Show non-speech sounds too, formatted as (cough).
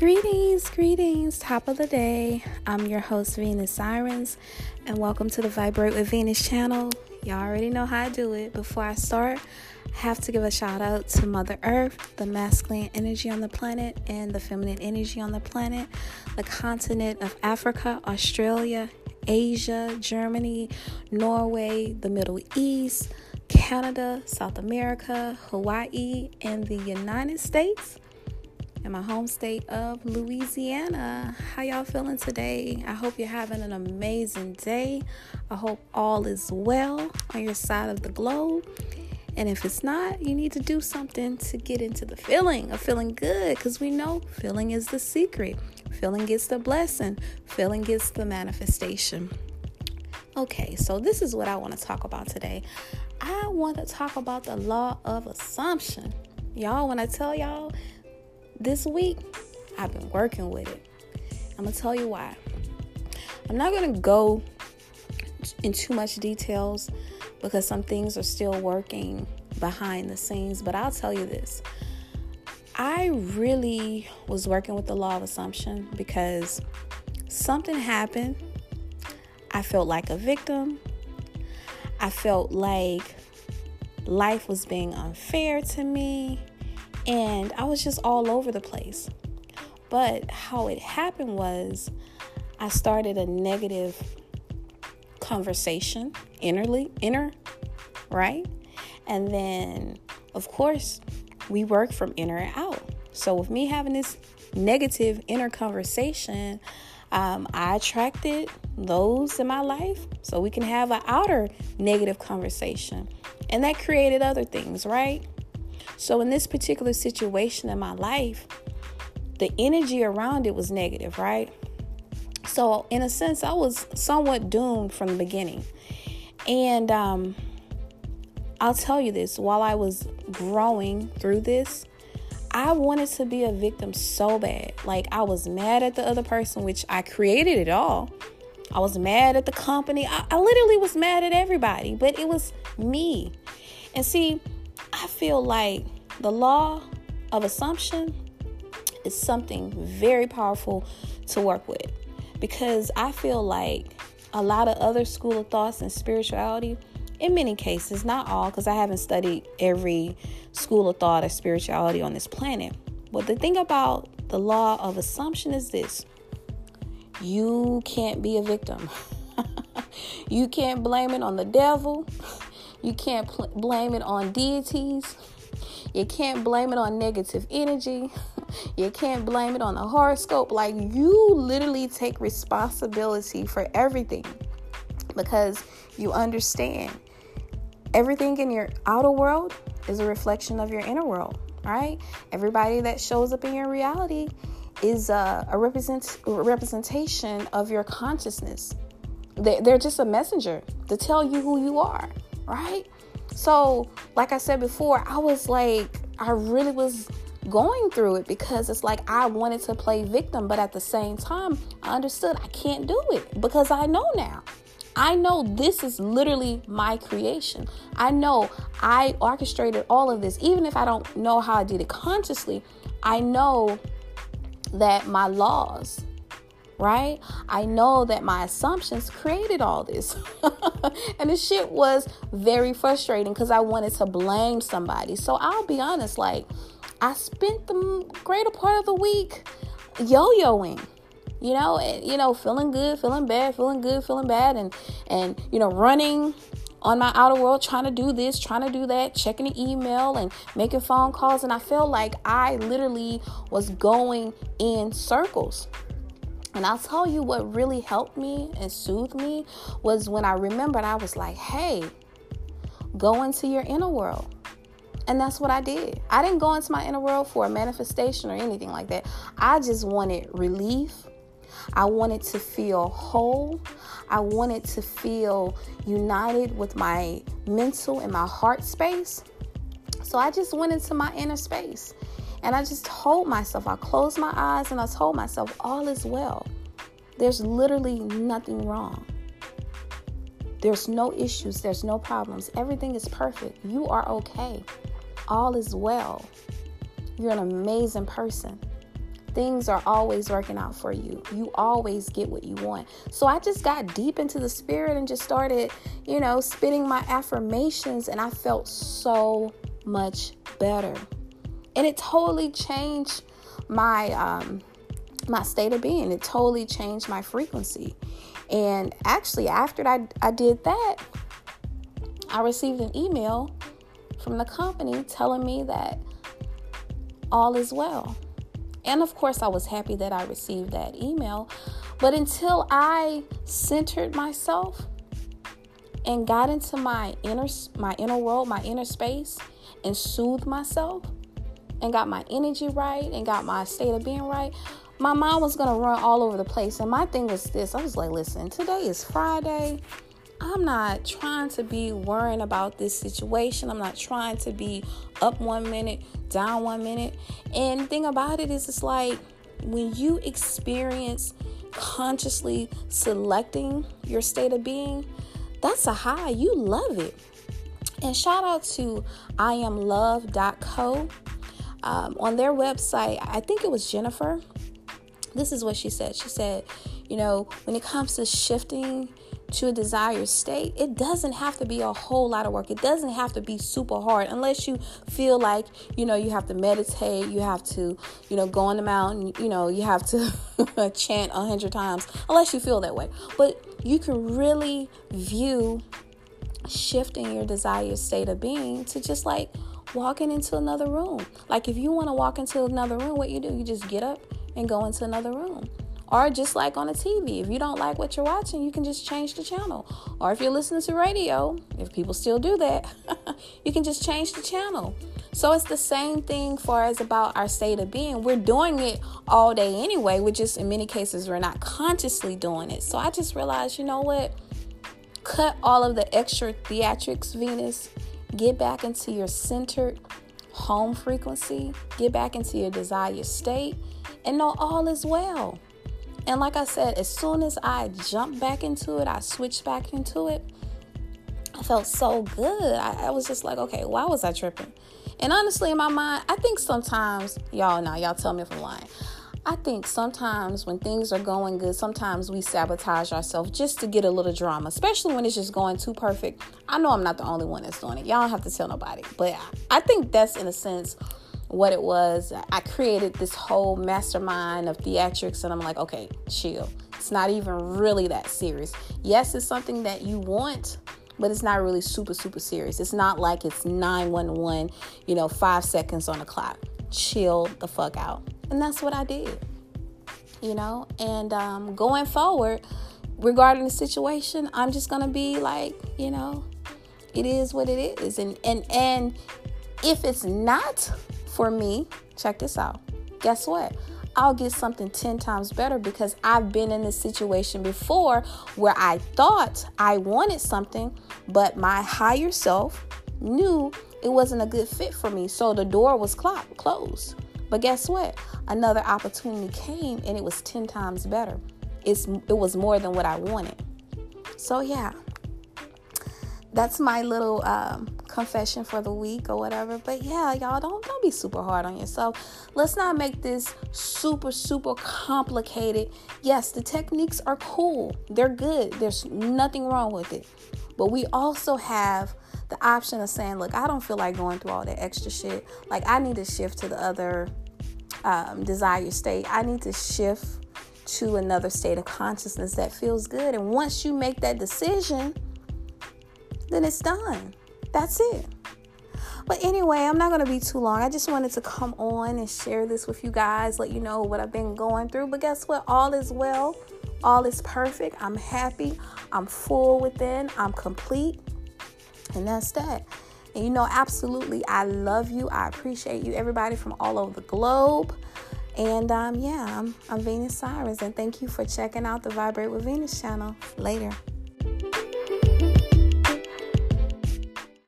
Greetings, greetings, top of the day. I'm your host, Venus Sirens, and welcome to the Vibrate with Venus channel. Y'all already know how I do it. Before I start, I have to give a shout out to Mother Earth, the masculine energy on the planet, and the feminine energy on the planet, the continent of Africa, Australia, Asia, Germany, Norway, the Middle East, Canada, South America, Hawaii, and the United States in my home state of Louisiana. How y'all feeling today? I hope you're having an amazing day. I hope all is well on your side of the globe. And if it's not, you need to do something to get into the feeling of feeling good because we know feeling is the secret. Feeling gets the blessing, feeling gets the manifestation. Okay, so this is what I want to talk about today. I want to talk about the law of assumption. Y'all, when I tell y'all this week, I've been working with it. I'm going to tell you why. I'm not going to go in too much details because some things are still working behind the scenes, but I'll tell you this. I really was working with the law of assumption because something happened. I felt like a victim. I felt like life was being unfair to me and I was just all over the place. But how it happened was I started a negative conversation innerly, inner, right? And then, of course, we work from inner out. So, with me having this negative inner conversation, um, I attracted those in my life so we can have an outer negative conversation. And that created other things, right? So, in this particular situation in my life, the energy around it was negative, right? So, in a sense, I was somewhat doomed from the beginning. And um, I'll tell you this while I was growing through this, I wanted to be a victim so bad. Like, I was mad at the other person, which I created it all. I was mad at the company. I, I literally was mad at everybody, but it was me. And see, I feel like the law of assumption is something very powerful to work with because I feel like a lot of other school of thoughts and spirituality, in many cases, not all, because I haven't studied every school of thought or spirituality on this planet. But the thing about the law of assumption is this you can't be a victim. (laughs) you can't blame it on the devil. You can't pl- blame it on deities. You can't blame it on negative energy. (laughs) you can't blame it on the horoscope. Like, you literally take responsibility for everything because you understand everything in your outer world is a reflection of your inner world, right? Everybody that shows up in your reality is a, a represent, representation of your consciousness. They, they're just a messenger to tell you who you are right? So, like I said before, I was like, I really was going through it because it's like I wanted to play victim, but at the same time, I understood I can't do it because I know now. I know this is literally my creation. I know I orchestrated all of this, even if I don't know how I did it consciously. I know that my laws right? I know that my assumptions created all this. (laughs) and the shit was very frustrating because I wanted to blame somebody. So I'll be honest, like, I spent the greater part of the week yo yoing you know and, you know feeling good feeling bad feeling good feeling bad and and you know running on my outer world trying to do this trying to do that checking the email and making phone calls and i felt like i literally was going in circles and I'll tell you what really helped me and soothed me was when I remembered I was like, hey, go into your inner world. And that's what I did. I didn't go into my inner world for a manifestation or anything like that. I just wanted relief. I wanted to feel whole. I wanted to feel united with my mental and my heart space. So I just went into my inner space. And I just told myself, I closed my eyes and I told myself, all is well. There's literally nothing wrong. There's no issues, there's no problems. Everything is perfect. You are okay. All is well. You're an amazing person. things are always working out for you. You always get what you want. So I just got deep into the spirit and just started, you know, spitting my affirmations, and I felt so much better. And it totally changed my um my state of being. It totally changed my frequency. And actually after I, I did that, I received an email from the company telling me that all is well. And of course, I was happy that I received that email. But until I centered myself and got into my inner my inner world, my inner space and soothed myself and got my energy right and got my state of being right, my mind was to run all over the place. And my thing was this I was like, listen, today is Friday. I'm not trying to be worrying about this situation. I'm not trying to be up one minute, down one minute. And the thing about it is, it's like when you experience consciously selecting your state of being, that's a high. You love it. And shout out to iamlove.co. Um, on their website, I think it was Jennifer. This is what she said. She said, you know, when it comes to shifting to a desired state, it doesn't have to be a whole lot of work. It doesn't have to be super hard unless you feel like, you know, you have to meditate, you have to, you know, go on the mountain, you know, you have to (laughs) chant a hundred times, unless you feel that way. But you can really view shifting your desired state of being to just like walking into another room. Like if you want to walk into another room, what you do, you just get up and go into another room. Or just like on a TV, if you don't like what you're watching, you can just change the channel. Or if you're listening to radio, if people still do that, (laughs) you can just change the channel. So it's the same thing for as about our state of being. We're doing it all day anyway. We're just in many cases we're not consciously doing it. So I just realized, you know what? Cut all of the extra theatrics, Venus. Get back into your centered home frequency. Get back into your desired state and know all is well. And like I said, as soon as I jumped back into it, I switched back into it, I felt so good. I, I was just like, okay, why was I tripping? And honestly, in my mind, I think sometimes, y'all know, y'all tell me if I'm lying. I think sometimes when things are going good, sometimes we sabotage ourselves just to get a little drama, especially when it's just going too perfect. I know I'm not the only one that's doing it. Y'all don't have to tell nobody. But I think that's in a sense what it was. I created this whole mastermind of theatrics, and I'm like, okay, chill. It's not even really that serious. Yes, it's something that you want, but it's not really super, super serious. It's not like it's 911, you know, five seconds on the clock. Chill the fuck out. And that's what I did, you know. And um, going forward, regarding the situation, I'm just gonna be like, you know, it is what it is. And and and if it's not for me, check this out. Guess what? I'll get something 10 times better because I've been in this situation before where I thought I wanted something, but my higher self knew it wasn't a good fit for me. So the door was closed. But guess what? Another opportunity came and it was 10 times better. It's, it was more than what I wanted. So, yeah, that's my little um, confession for the week or whatever. But yeah, y'all don't don't be super hard on yourself. Let's not make this super super complicated. Yes, the techniques are cool. They're good. There's nothing wrong with it. But we also have the option of saying, look, I don't feel like going through all that extra shit. Like I need to shift to the other um, desired state. I need to shift to another state of consciousness that feels good. And once you make that decision, then it's done. That's it. But anyway, I'm not going to be too long. I just wanted to come on and share this with you guys, let you know what I've been going through. But guess what? All is well. All is perfect. I'm happy. I'm full within. I'm complete. And that's that. And you know, absolutely, I love you. I appreciate you, everybody from all over the globe. And um, yeah, I'm, I'm Venus Sirens. And thank you for checking out the Vibrate with Venus channel. Later.